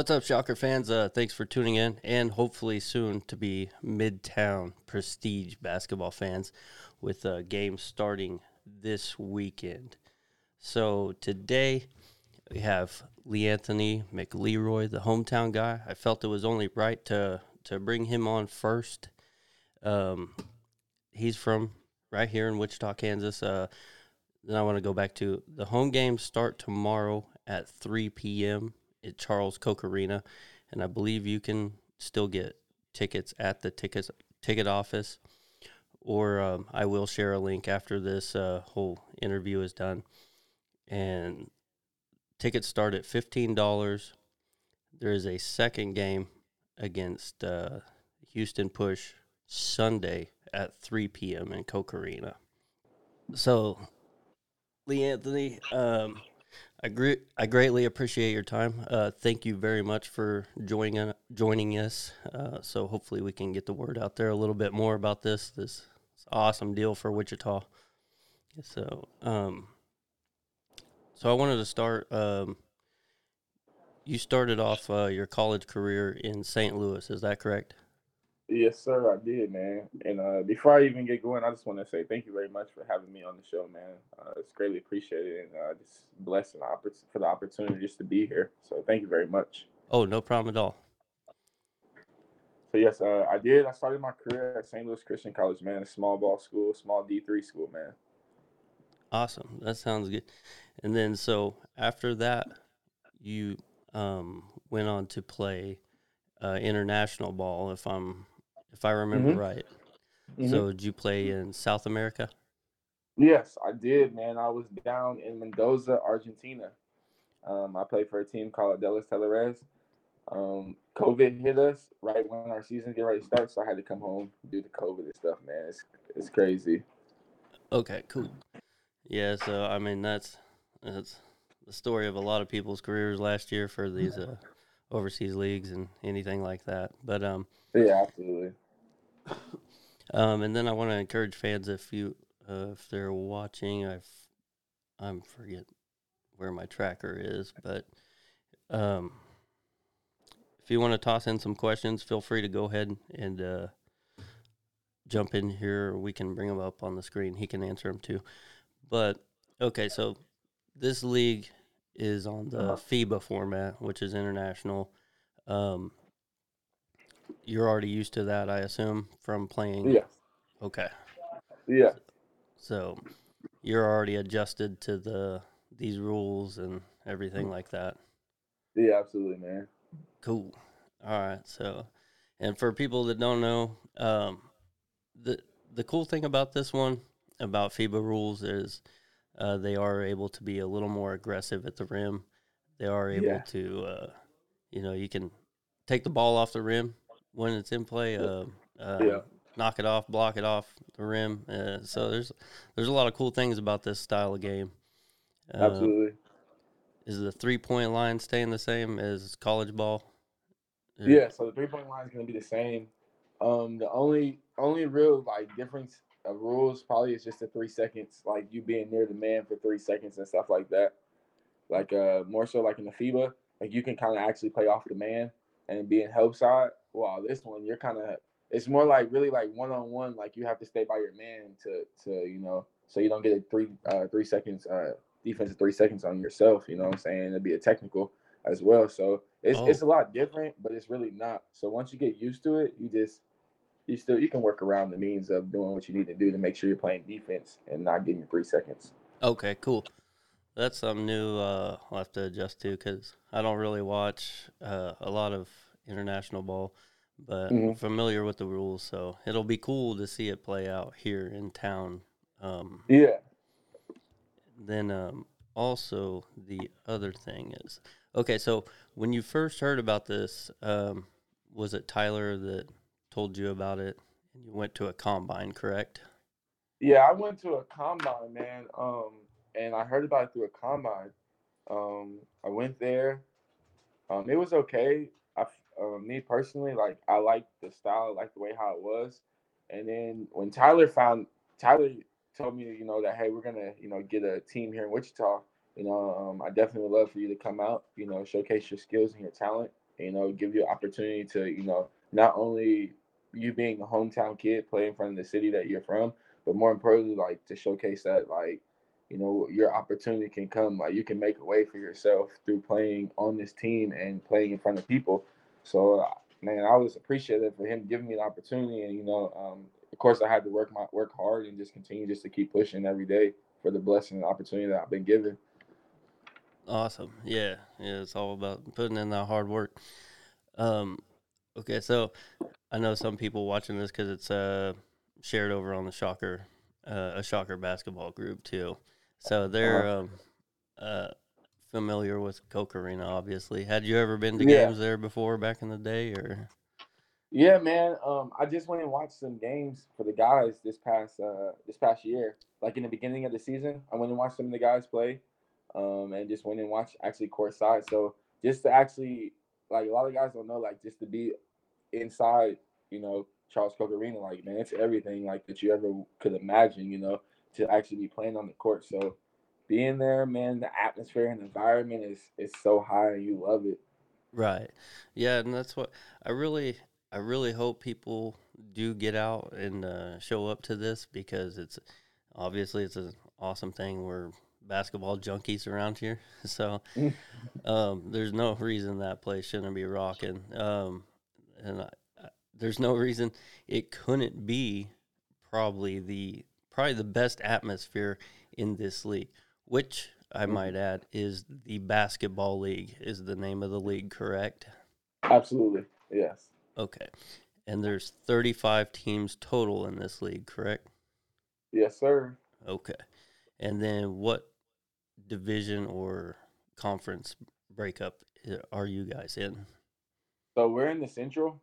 What's up, Shocker fans? Uh, thanks for tuning in, and hopefully soon to be Midtown Prestige basketball fans with a game starting this weekend. So today we have Lee Anthony McLeroy, the hometown guy. I felt it was only right to to bring him on first. Um, he's from right here in Wichita, Kansas. Uh, then I want to go back to the home games start tomorrow at 3 p.m. at Charles Koch Arena, and I believe you can still get tickets at the tickets ticket office, or um, I will share a link after this uh, whole interview is done. And tickets start at fifteen dollars. There is a second game against uh, Houston Push Sunday at 3 p.m. in Koch Arena. So, Lee Anthony, um, I, gre- I greatly appreciate your time. Uh, thank you very much for joining joining us. Uh, so hopefully we can get the word out there a little bit more about this this, this awesome deal for Wichita. So, um, so I wanted to start. Um, you started off uh, your college career in St. Louis. Is that correct? Yes, sir, I did, man. And uh, before I even get going, I just want to say thank you very much for having me on the show, man. Uh, it's greatly appreciated, and uh, just blessed for the opportunity just to be here. So thank you very much. Oh, no problem at all. So yes, uh, I did. I started my career at St. Louis Christian College, man, a small ball school, small D three school, man. Awesome. That sounds good. And then, so after that, you um, went on to play uh, international ball, if I'm if I remember mm-hmm. right. Mm-hmm. So did you play in South America? Yes, I did, man. I was down in Mendoza, Argentina. Um, I played for a team called Delis Teleres. Um, COVID hit us right when our season get ready to start, so I had to come home due to COVID and stuff. Man, it's it's crazy. Okay, cool. Yeah, so I mean that's that's the story of a lot of people's careers last year for these uh, overseas leagues and anything like that. But um, yeah, absolutely. Um, and then I want to encourage fans if you uh, if they're watching, I've I'm forget where my tracker is, but um, if you want to toss in some questions, feel free to go ahead and uh, jump in here. We can bring them up on the screen. He can answer them too. But okay, so this league is on the FIBA format, which is international. Um, you're already used to that, I assume, from playing. Yes. Okay. Yeah. So you're already adjusted to the these rules and everything like that. Yeah, absolutely, man. Cool. All right. So, and for people that don't know, um, the the cool thing about this one about FIBA rules is uh, they are able to be a little more aggressive at the rim. They are able yeah. to, uh, you know, you can take the ball off the rim when it's in play. Uh, yeah. Knock it off, block it off the rim. Uh, so there's there's a lot of cool things about this style of game. Uh, Absolutely. Is the three point line staying the same as college ball? Yeah, so the three point line is going to be the same. Um, the only only real like difference of rules probably is just the three seconds, like you being near the man for three seconds and stuff like that. Like uh, more so like in the FIBA, like you can kind of actually play off the man and be in help side. While this one you're kind of it's more like really like one on one. Like you have to stay by your man to to you know so you don't get a three uh, three seconds uh, defensive three seconds on yourself. You know what I'm saying? It'd be a technical as well. So it's oh. it's a lot different, but it's really not. So once you get used to it, you just you still you can work around the means of doing what you need to do to make sure you're playing defense and not getting three seconds. Okay, cool. That's something new. Uh, I'll have to adjust to because I don't really watch uh, a lot of international ball, but mm-hmm. familiar with the rules. So it'll be cool to see it play out here in town. Um, yeah. Then um, also the other thing is okay. So when you first heard about this, um, was it Tyler that told you about it and you went to a combine, correct? Yeah, I went to a combine, man. Um, and I heard about it through a combine. Um, I went there. Um, it was okay. I, uh, me personally, like I liked the style, I liked the way how it was. And then when Tyler found Tyler told me, you know, that hey, we're gonna, you know, get a team here in Wichita. You know, um, I definitely would love for you to come out, you know, showcase your skills and your talent you know, give you an opportunity to, you know, not only you being a hometown kid playing in front of the city that you're from, but more importantly, like to showcase that like, you know, your opportunity can come. Like you can make a way for yourself through playing on this team and playing in front of people. So man, I was appreciative for him giving me the opportunity and you know, um, of course I had to work my work hard and just continue just to keep pushing every day for the blessing and opportunity that I've been given. Awesome. Yeah. Yeah. It's all about putting in that hard work. Um, okay. So I know some people watching this because it's uh, shared over on the Shocker, uh, a Shocker basketball group too. So they're Uh-huh. um, uh, familiar with Koch Arena, obviously. Had you ever been to Yeah. games there before back in the day or? Yeah, man. Um, I just went and watched some games for the guys this past uh this past year. Like in the beginning of the season, I went and watched some of the guys play, um, and just went and watched actually courtside. So just to actually like a lot of guys don't know, like just to be inside, you know, Charles Koch Arena, like man, it's everything like that you ever could imagine, you know, to actually be playing on the court. So being there, man, the atmosphere and environment is is so high, and you love it. Right. Yeah, and that's what I really I really hope people do get out and uh, show up to this because it's obviously it's an awesome thing. We're basketball junkies around here, so Mm. um, there's no reason that place shouldn't be rocking. Um, and I, I, there's no reason it couldn't be probably the probably the best atmosphere in this league, which I Mhm. might add is the basketball league is the name of the league, correct? Absolutely, yes. Okay. And there's 35 teams total in this league, correct? Yes, sir. Okay. And then what division or conference breakup are you guys in? So we're in the Central,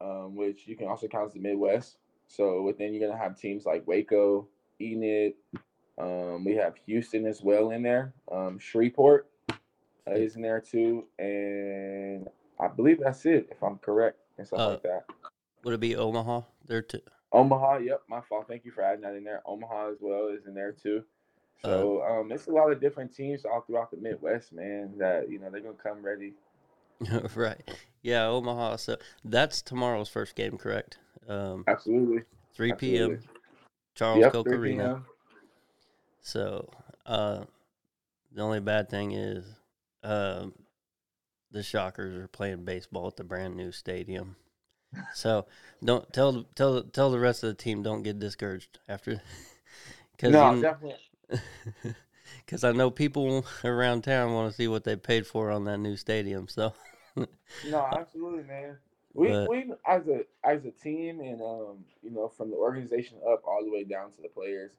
um, which you can also count as the Midwest. So within you're gonna have teams like Waco, Enid. Um, we have Houston as well in there. Um, Shreveport uh, is in there too, and I believe that's it if I'm correct and stuff Uh, like that. Would it be Omaha there too? Omaha, yep, my fault. Thank you for adding that in there. Omaha as well is in there too. So um, it's a lot of different teams all throughout the Midwest, man. That you know they're gonna come ready. right. Yeah, Omaha. So that's tomorrow's first game, correct? Um, Absolutely. 3 p.m. Absolutely. Charles Yep, Koch Arena. So, uh, the only bad thing is, um, the Shockers are playing baseball at the brand new stadium. So don't tell tell tell the rest of the team don't get discouraged after, because No, definitely. because I know people around town want to see what they paid for on that new stadium. So No, absolutely, man. We But- we as a as a team and um you know from the organization up all the way down to the players,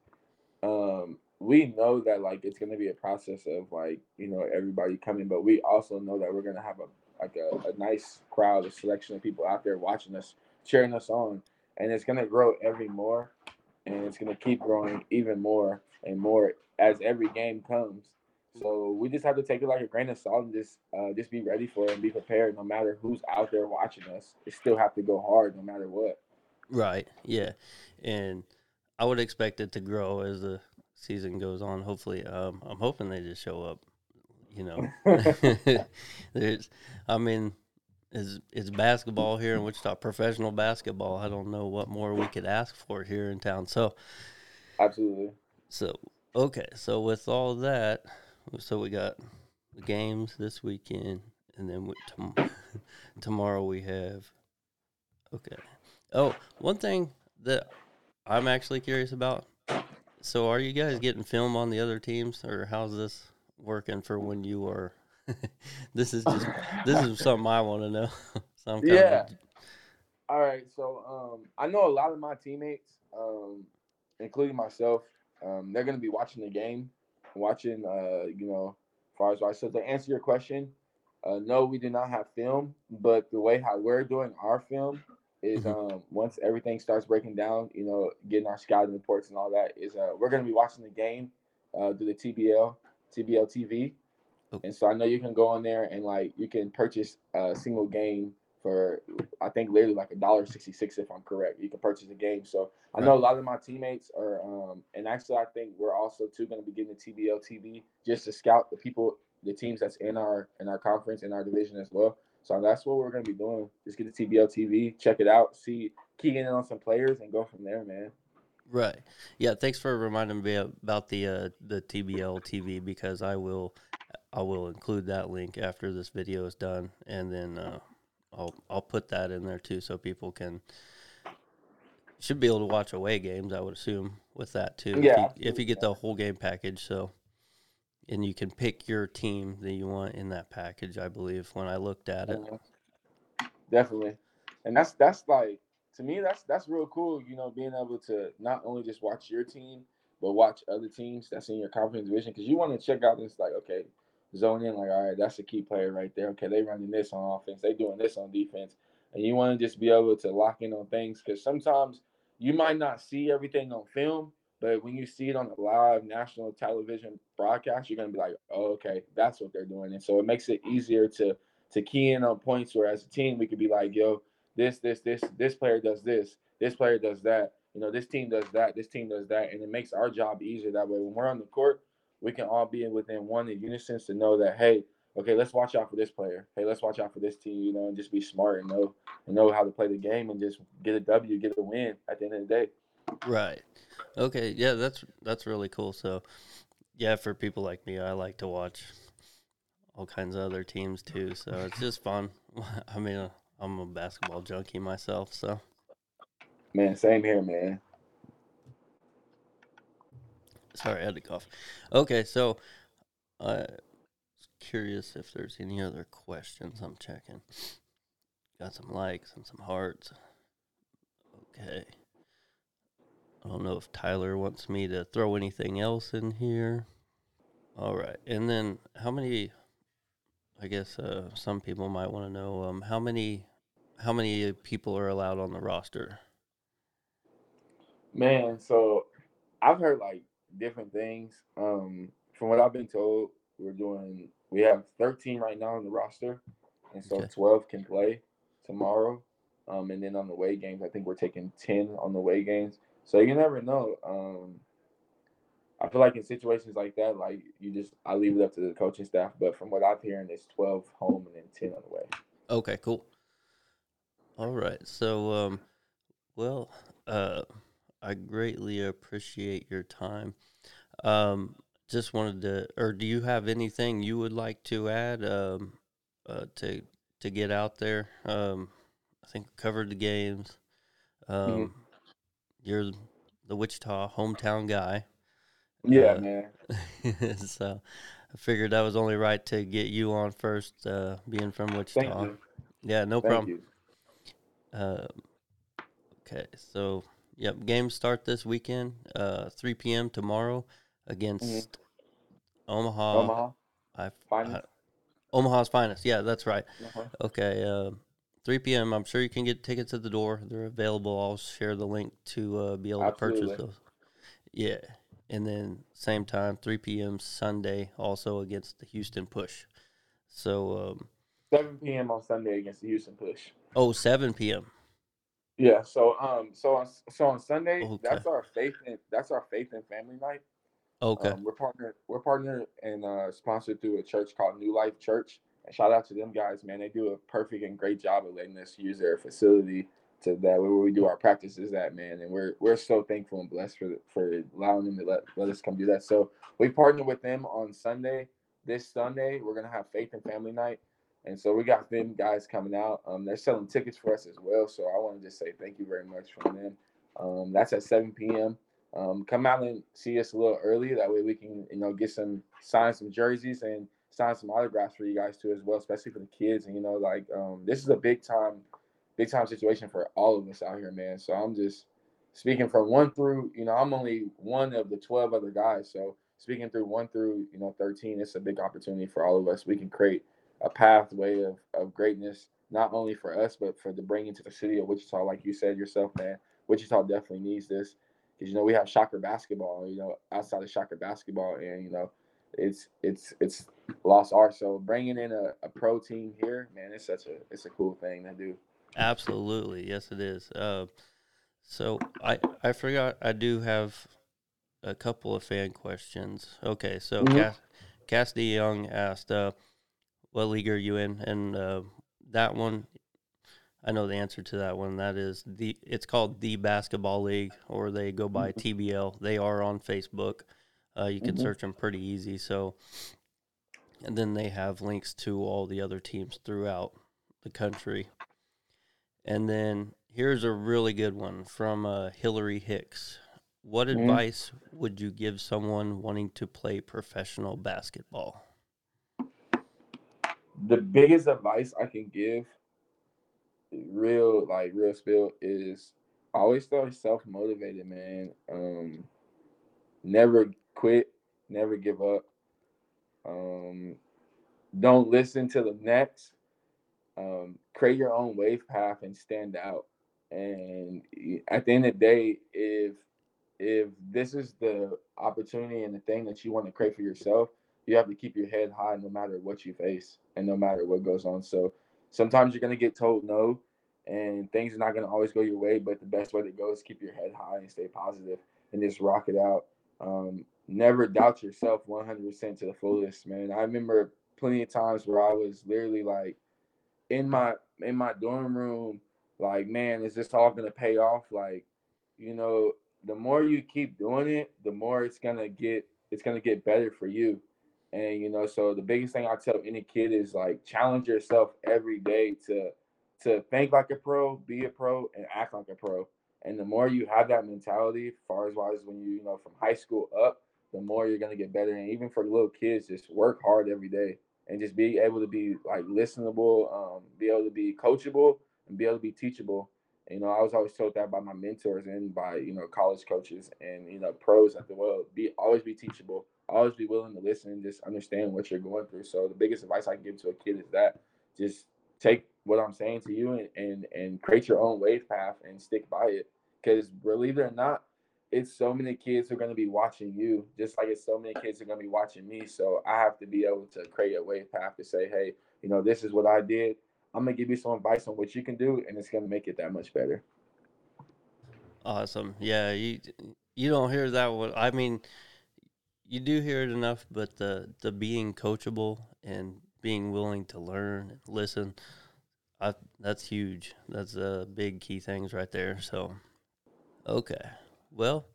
um we know that like it's gonna be a process of like you know everybody coming, but we also know that we're gonna have a like a, a nice crowd, a selection of people out there watching us, cheering us on, and it's gonna grow every more, and it's gonna keep growing even more and more as every game comes. So we just have to take it like a grain of salt and just uh, just be ready for it and be prepared. No matter who's out there watching us, it still have to go hard no matter what. right, yeah, and I would expect it to grow as the season goes on. Hopefully, um, I'm hoping they just show up. You know, there's, I mean, is it's basketball here in Wichita, professional basketball. I don't know what more we could ask for here in town. So, Absolutely. So okay, so with all that, so we got the games this weekend, and then we, tom- tomorrow we have. Okay. Oh, one thing that I'm actually curious about. So, are you guys getting film on the other teams, or how's this working for when you are? this is just this is something I want to know. so Yeah. All right. So um, I know a lot of my teammates, um, including myself, um, they're gonna be watching the game, watching. Uh, you know, far as why. So to answer your question, uh, no, we do not have film, but the way how we're doing our film is Mhm. um, once everything starts breaking down, you know, getting our scouting reports and all that is uh, we're gonna be watching the game uh, through the TBL, TBL TV. And so I know you can go on there and like you can purchase a single game for I think literally like a dollar sixty six if I'm correct. You can purchase a game. So I know a lot of my teammates are um and actually I think we're also too gonna be getting the TBL TV just to scout the people the teams that's in our in our conference in our division as well. So that's what we're gonna be doing. Just get the TBL TV, check it out, see, key in on some players, and go from there, man. Right. Yeah. Thanks for reminding me about the uh, the TBL TV because I will I will include that link after this video is done, and then uh, I'll I'll put that in there too, so people can should be able to watch away games. I would assume with that too. Yeah, If you, if you get the whole game package, so and you can pick your team that you want in that package. I believe when I looked at it. Definitely, and that's that's like to me that's that's real cool. You know, being able to not only just watch your team, but watch other teams that's in your conference division because you want to check out this like okay, zone in like all right, that's a key player right there. Okay, they running this on offense, they doing this on defense, and you want to just be able to lock in on things because sometimes you might not see everything on film. But when you see it on a live national television broadcast, you're gonna be like, "Oh, okay, that's what they're doing," and so it makes it easier to to key in on points where as a team we could be like, yo, this, this, this, this player does this, this player does that, you know, this team does that, this team does that, and it makes our job easier that way. When we're on the court, we can all be within one in unison to know that, hey, okay, let's watch out for this player. Hey, let's watch out for this team, you know, and just be smart and know and know how to play the game and just get a W, get a win at the end of the day. Right. Okay. Yeah, that's that's really cool. So, yeah, for people like me, I like to watch all kinds of other teams too. So it's just fun. I mean, I'm a basketball junkie myself, so Man, same here, man. Sorry, I had to cough. Okay, so I was curious if there's any other questions. I'm checking. Got some likes and some hearts. Okay. I don't know if Tyler wants me to throw anything else in here. All right. And then how many I guess uh, some people might want to know um, how many how many people are allowed on the roster? Man, so I've heard like different things. Um, from what I've been told, we're doing we have 13 right now on the roster, and so Okay. 12 can play tomorrow. Um, and then on the way games, I think we're taking 10 on the way games. So you never know. Um, I feel like in situations like that, like you just I leave it up to the coaching staff. But from what I'm hearing, it's 12 home and then 10 on the way. Okay, cool. All right. So, um, well, uh, I greatly appreciate your time. Um, just wanted to, or do you have anything you would like to add um, uh, to to get out there? Um, I think we covered the games. Um, You're the Wichita hometown guy. Yeah, Uh, man. so I figured that was only right to get you on first, uh, being from Wichita. Yeah, no Thank problem. you. Um, okay, so yep, games start this weekend, uh, 3 p.m. tomorrow against Omaha. Omaha, I, finest. I- Omaha's finest. Yeah, that's right. Uh-huh. Okay, uh, 3 p.m. I'm sure you can get tickets at the door. They're available. I'll share the link to uh, be able to purchase those. Yeah, and then same time, 3 p.m. Sunday, also against the Houston Push. So, um, 7 p.m. on Sunday against the Houston Push. oh, 7 p.m. Yeah. So um so on so on Sunday Okay. that's our faith and that's our faith and family night. Okay. Um, we're partnered we're partnered and uh, sponsored through a church called New Life Church. And shout out to them guys, man. They do a perfect and great job of letting us use their facility to that where we do our practices at, man. And we're we're so thankful and blessed for for allowing them to let, let us come do that. So we partnered with them on Sunday. This Sunday, we're gonna have faith and family night. And so we got them guys coming out. Um, they're selling tickets for us as well. So I want to just say thank you very much from them. Um, that's at 7 p.m. Um, come out and see us a little early. That way we can, you know, get some sign some jerseys and sign some autographs for you guys too as well, especially for the kids. And you know, like um, this is a big time, big time situation for all of us out here, man. So I'm just speaking from one through, you know, I'm only one of the 12 other guys. So speaking through one through, you know, 13, it's a big opportunity for all of us. We can create a pathway of, of greatness, not only for us, but for the bringing to the city of Wichita, like you said yourself, man. Wichita definitely needs this because you know we have shocker basketball, you know, outside of shocker basketball, and you know, it's it's it's lost art. So bringing in a, a pro team here, man, it's such a it's a cool thing to do. Absolutely, yes, it is. Uh, so I I forgot I do have a couple of fan questions. Okay, so Mhm. Cass, Cassidy Young asked, uh, "What league are you in?" And uh, that one, I know the answer to that one. That is the. It's called the Basketball League, or they go by Mhm. TBL. They are on Facebook. Uh, you can Mhm. search them pretty easy. So, and then they have links to all the other teams throughout the country. And then here's a really good one from uh, Hillary Hicks. What Mhm. advice would you give someone wanting to play professional basketball? The biggest advice I can give, real like real spill, is always stay self motivated, man. Um, never quit, never give up. Um, don't listen to the next. Um, create your own wave path and stand out. And at the end of the day, if if this is the opportunity and the thing that you want to create for yourself, you have to keep your head high no matter what you face and no matter what goes on. So sometimes you're gonna get told no, and things are not gonna always go your way. But the best way to go is keep your head high and stay positive and just rock it out. Um, never doubt yourself 100% to the fullest, man. I remember plenty of times where I was literally like in my in my dorm room, like, man, is this all gonna pay off? Like, you know, the more you keep doing it, the more it's gonna get it's gonna get better for you. And you know, so the biggest thing I tell any kid is like challenge yourself every day to to think like a pro, be a pro, and act like a pro. And the more you have that mentality, far as wise when you you know from high school up, the more you're gonna get better. And even for little kids, just work hard every day and just be able to be like listenable, um, be able to be coachable, and be able to be teachable. You know, I was always told that by my mentors and by you know college coaches and you know pros at the world. Be always be teachable, always be willing to listen and just understand what you're going through. So the biggest advice I can give to a kid is that just take what I'm saying to you and and, and create your own wave path and stick by it. Because believe it or not, it's so many kids who are going to be watching you, just like it's so many kids are going to be watching me. So I have to be able to create a wave path to say, hey, you know, this is what I did. I'm gonna give you some advice on what you can do, and it's gonna make it that much better. Awesome. Yeah, you you don't hear that one. I mean, you do hear it enough, but the the being coachable and being willing to learn and listen, I, that's huge. That's uh, big key things right there. So, okay. Well,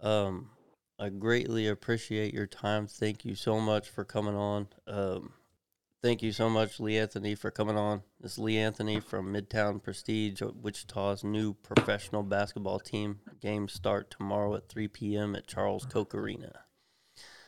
um, I greatly appreciate your time. Thank you so much for coming on. Um, thank you so much, Lee Anthony, for coming on. This is Lee Anthony from Midtown Prestige, Wichita's new professional basketball team. Games start tomorrow at 3 p.m. at Charles Koch Arena.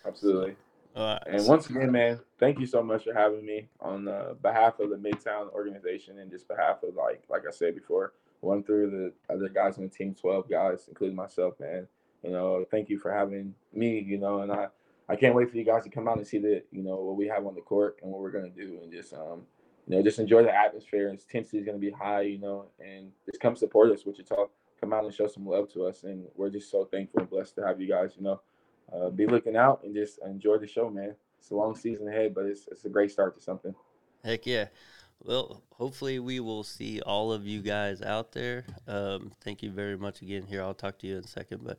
Absolutely. Uh, And once again, man, thank you so much for having me on uh, behalf of the Midtown organization and just behalf of like like I said before, one through the other guys on the team, twelve guys, including myself, man. You know, thank you for having me. You know, and I I can't wait for you guys to come out and see the you know what we have on the court and what we're gonna do, and just um you know just enjoy the atmosphere. Intensity is gonna be high, you know, and just come support us, Wichita. Come out and show some love to us, and we're just so thankful and blessed to have you guys. You know uh, be looking out and just enjoy the show, man. It's a long season ahead, but it's it's a great start to something. Heck yeah. Well, hopefully we will see all of you guys out there. Um, thank you very much again. Here, I'll talk to you in a second, but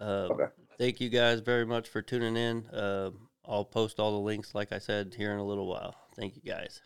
uh, Okay. thank you guys very much for tuning in. Uh, I'll post all the links, like I said, here in a little while. Thank you guys.